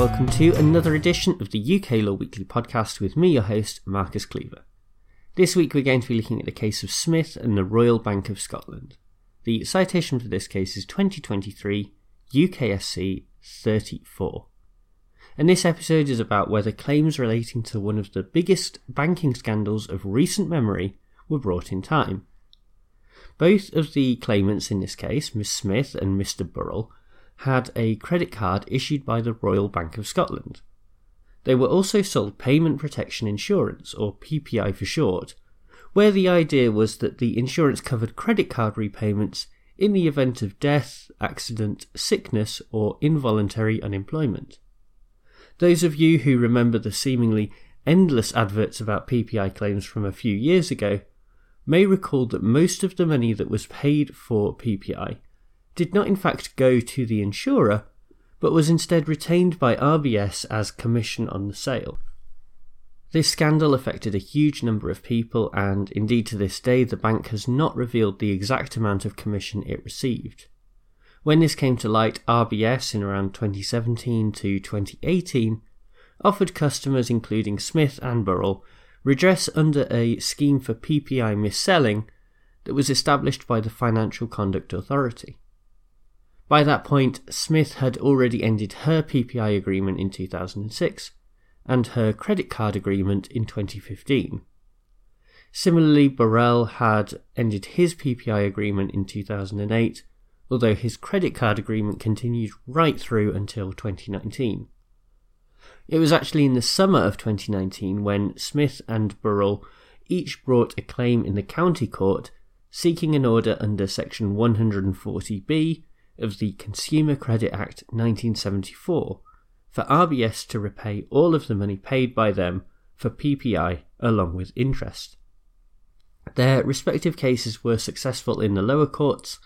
welcome to another edition of the UK Law Weekly podcast with me, your host, Marcus Cleaver. This week we're going to be looking at the case of Smith and the Royal Bank of Scotland. The citation for this case is 2023 UKSC 34. And this episode is about whether claims relating to one of the biggest banking scandals of recent memory were brought in time. Both of the claimants in this case, Miss Smith and Mr. Burrell, had a credit card issued by the Royal Bank of Scotland. They were also sold payment protection insurance, or PPI for short, where the idea was that the insurance covered credit card repayments in the event of death, accident, sickness, or involuntary unemployment. Those of you who remember the seemingly endless adverts about PPI claims from a few years ago may recall that most of the money that was paid for PPI did not in fact go to the insurer, but was instead retained by RBS as commission on the sale. This scandal affected a huge number of people, and indeed to this day, the bank has not revealed the exact amount of commission it received. When this came to light, RBS in around 2017 to 2018 offered customers, including Smith and Burrell, redress under a scheme for PPI mis-selling that was established by the Financial Conduct Authority. By that point, Smith had already ended her PPI agreement in 2006 and her credit card agreement in 2015. Similarly, Burrell had ended his PPI agreement in 2008, although his credit card agreement continued right through until 2019. It was actually in the summer of 2019 when Smith and Burrell each brought a claim in the county court seeking an order under section 140B of the Consumer Credit Act 1974 for RBS to repay all of the money paid by them for PPI along with interest. Their respective cases were successful in the lower courts,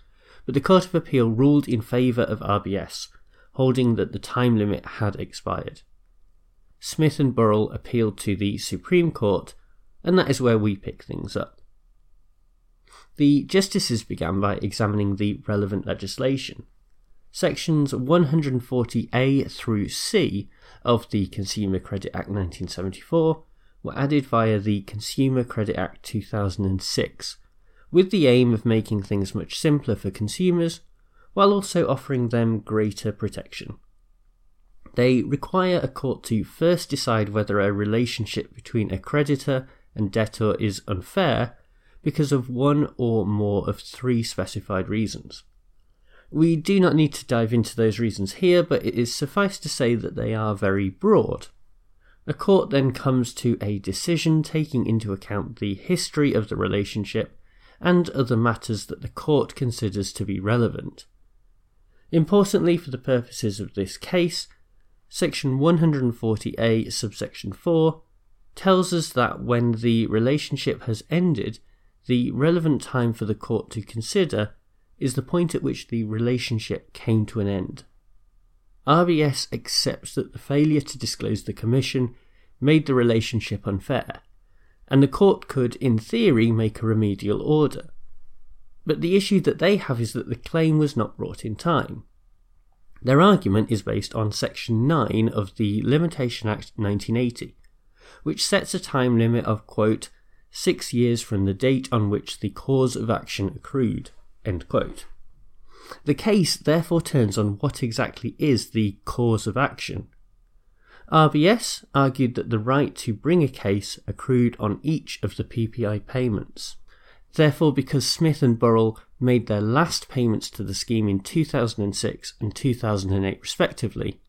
but the Court of Appeal ruled in favour of RBS, holding that the time limit had expired. Smith and Burrell appealed to the Supreme Court, and that is where we pick things up. The justices began by examining the relevant legislation. Sections 140A through C of the Consumer Credit Act 1974 were added via the Consumer Credit Act 2006, with the aim of making things much simpler for consumers while also offering them greater protection. They require a court to first decide whether a relationship between a creditor and debtor is unfair because of one or more of three specified reasons. We do not need to dive into those reasons here, but it is suffice to say that they are very broad. A court then comes to a decision taking into account the history of the relationship and other matters that the court considers to be relevant. Importantly, for the purposes of this case, Section 140a, subsection 4, tells us that when the relationship has ended, the relevant time for the court to consider is the point at which the relationship came to an end. RBS accepts that the failure to disclose the commission made the relationship unfair, and the court could, in theory, make a remedial order. But the issue that they have is that the claim was not brought in time. Their argument is based on Section 9 of the Limitation Act 1980, which sets a time limit of, quote, six years from the date on which the cause of action accrued. The case therefore turns on what exactly is the cause of action. RBS argued that the right to bring a case accrued on each of the PPI payments. Therefore, because Smith and Burrell made their last payments to the scheme in 2006 and 2008 respectively,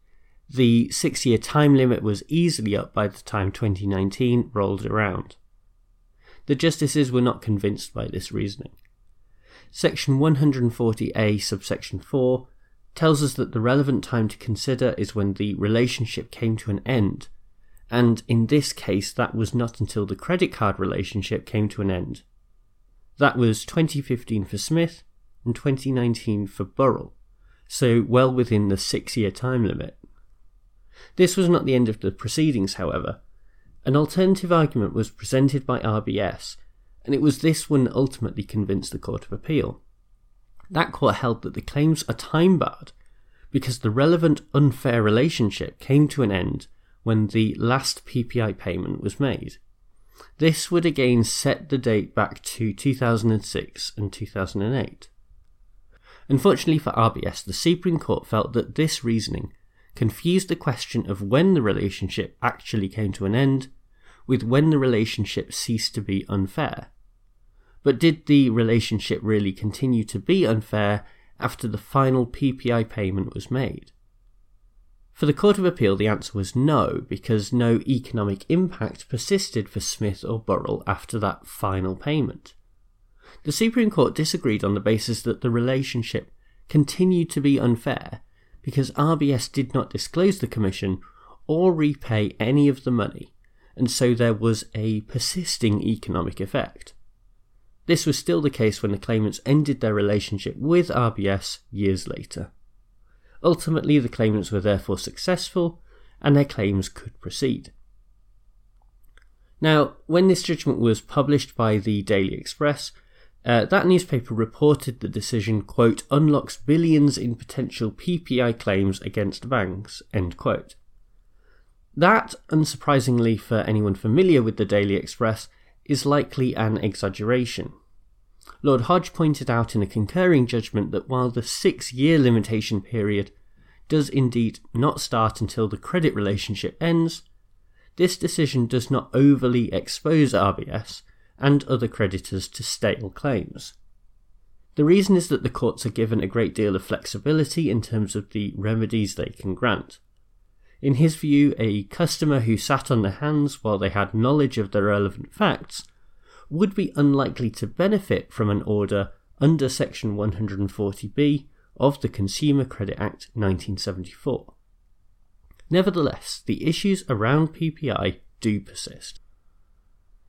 the six year time limit was easily up by the time 2019 rolled around. The justices were not convinced by this reasoning. Section 140a, subsection 4, tells us that the relevant time to consider is when the relationship came to an end, and in this case, that was not until the credit card relationship came to an end. That was 2015 for Smith and 2019 for Burrell, so well within the six year time limit. This was not the end of the proceedings, however. An alternative argument was presented by RBS, and it was this one that ultimately convinced the Court of Appeal. That court held that the claims are time barred because the relevant unfair relationship came to an end when the last PPI payment was made. This would again set the date back to 2006 and 2008. Unfortunately for RBS, the Supreme Court felt that this reasoning confused the question of when the relationship actually came to an end with when the relationship ceased to be unfair. But did the relationship really continue to be unfair after the final PPI payment was made? For the Court of Appeal, the answer was no, because no economic impact persisted for Smith or Burrell after that final payment. The Supreme Court disagreed on the basis that the relationship continued to be unfair because RBS did not disclose the commission or repay any of the money, and so there was a persisting economic effect. This was still the case when the claimants ended their relationship with RBS years later. Ultimately, the claimants were therefore successful and their claims could proceed. Now, when this judgment was published by the Daily Express, uh, that newspaper reported the decision, quote, unlocks billions in potential PPI claims against banks, end quote. That, unsurprisingly for anyone familiar with the Daily Express, is likely an exaggeration. Lord Hodge pointed out in a concurring judgment that while the six year limitation period does indeed not start until the credit relationship ends, this decision does not overly expose RBS and other creditors to stale claims. The reason is that the courts are given a great deal of flexibility in terms of the remedies they can grant. In his view, a customer who sat on their hands while they had knowledge of the relevant facts would be unlikely to benefit from an order under Section 140b of the Consumer Credit Act 1974. Nevertheless, the issues around PPI do persist.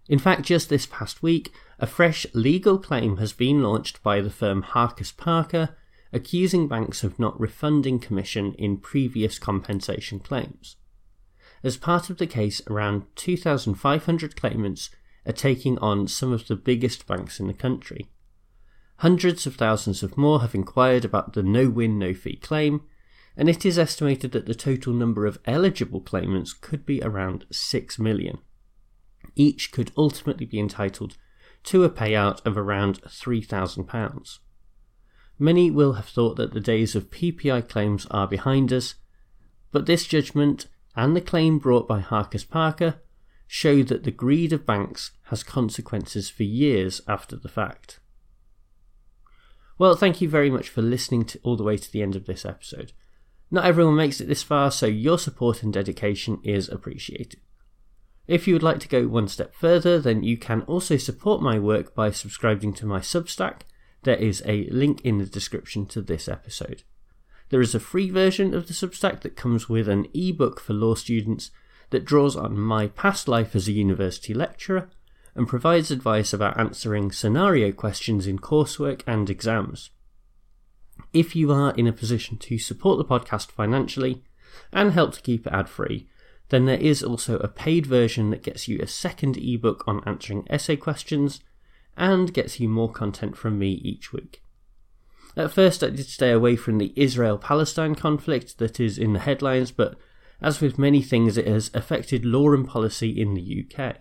In fact, just this past week, a fresh legal claim has been launched by the firm Harcus Parker, accusing banks of not refunding commission in previous compensation claims. As part of the case, around 2,500 claimants are taking on some of the biggest banks in the country. Hundreds of thousands of more have inquired about the no win, no fee claim, and it is estimated that the total number of eligible claimants could be around 6 million each could ultimately be entitled to a payout of around £3,000. Many will have thought that the days of PPI claims are behind us, but this judgment and the claim brought by Harcus Parker show that the greed of banks has consequences for years after the fact. Well, thank you very much for listening to all the way to the end of this episode. Not everyone makes it this far, so your support and dedication is appreciated. If you would like to go one step further, then you can also support my work by subscribing to my Substack. There is a link in the description to this episode. There is a free version of the Substack that comes with an ebook for law students that draws on my past life as a university lecturer and provides advice about answering scenario questions in coursework and exams. If you are in a position to support the podcast financially and help to keep it ad free, then there is also a paid version that gets you a second ebook on answering essay questions and gets you more content from me each week. At first, I did stay away from the Israel Palestine conflict that is in the headlines, but as with many things, it has affected law and policy in the UK.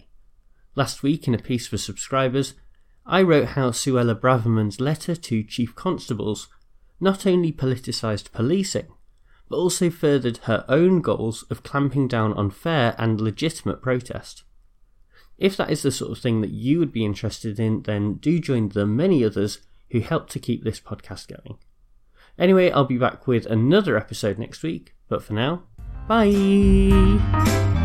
Last week, in a piece for subscribers, I wrote how Suella Braverman's letter to chief constables not only politicised policing, but also furthered her own goals of clamping down on fair and legitimate protest. If that is the sort of thing that you would be interested in, then do join the many others who help to keep this podcast going. Anyway, I'll be back with another episode next week, but for now, bye!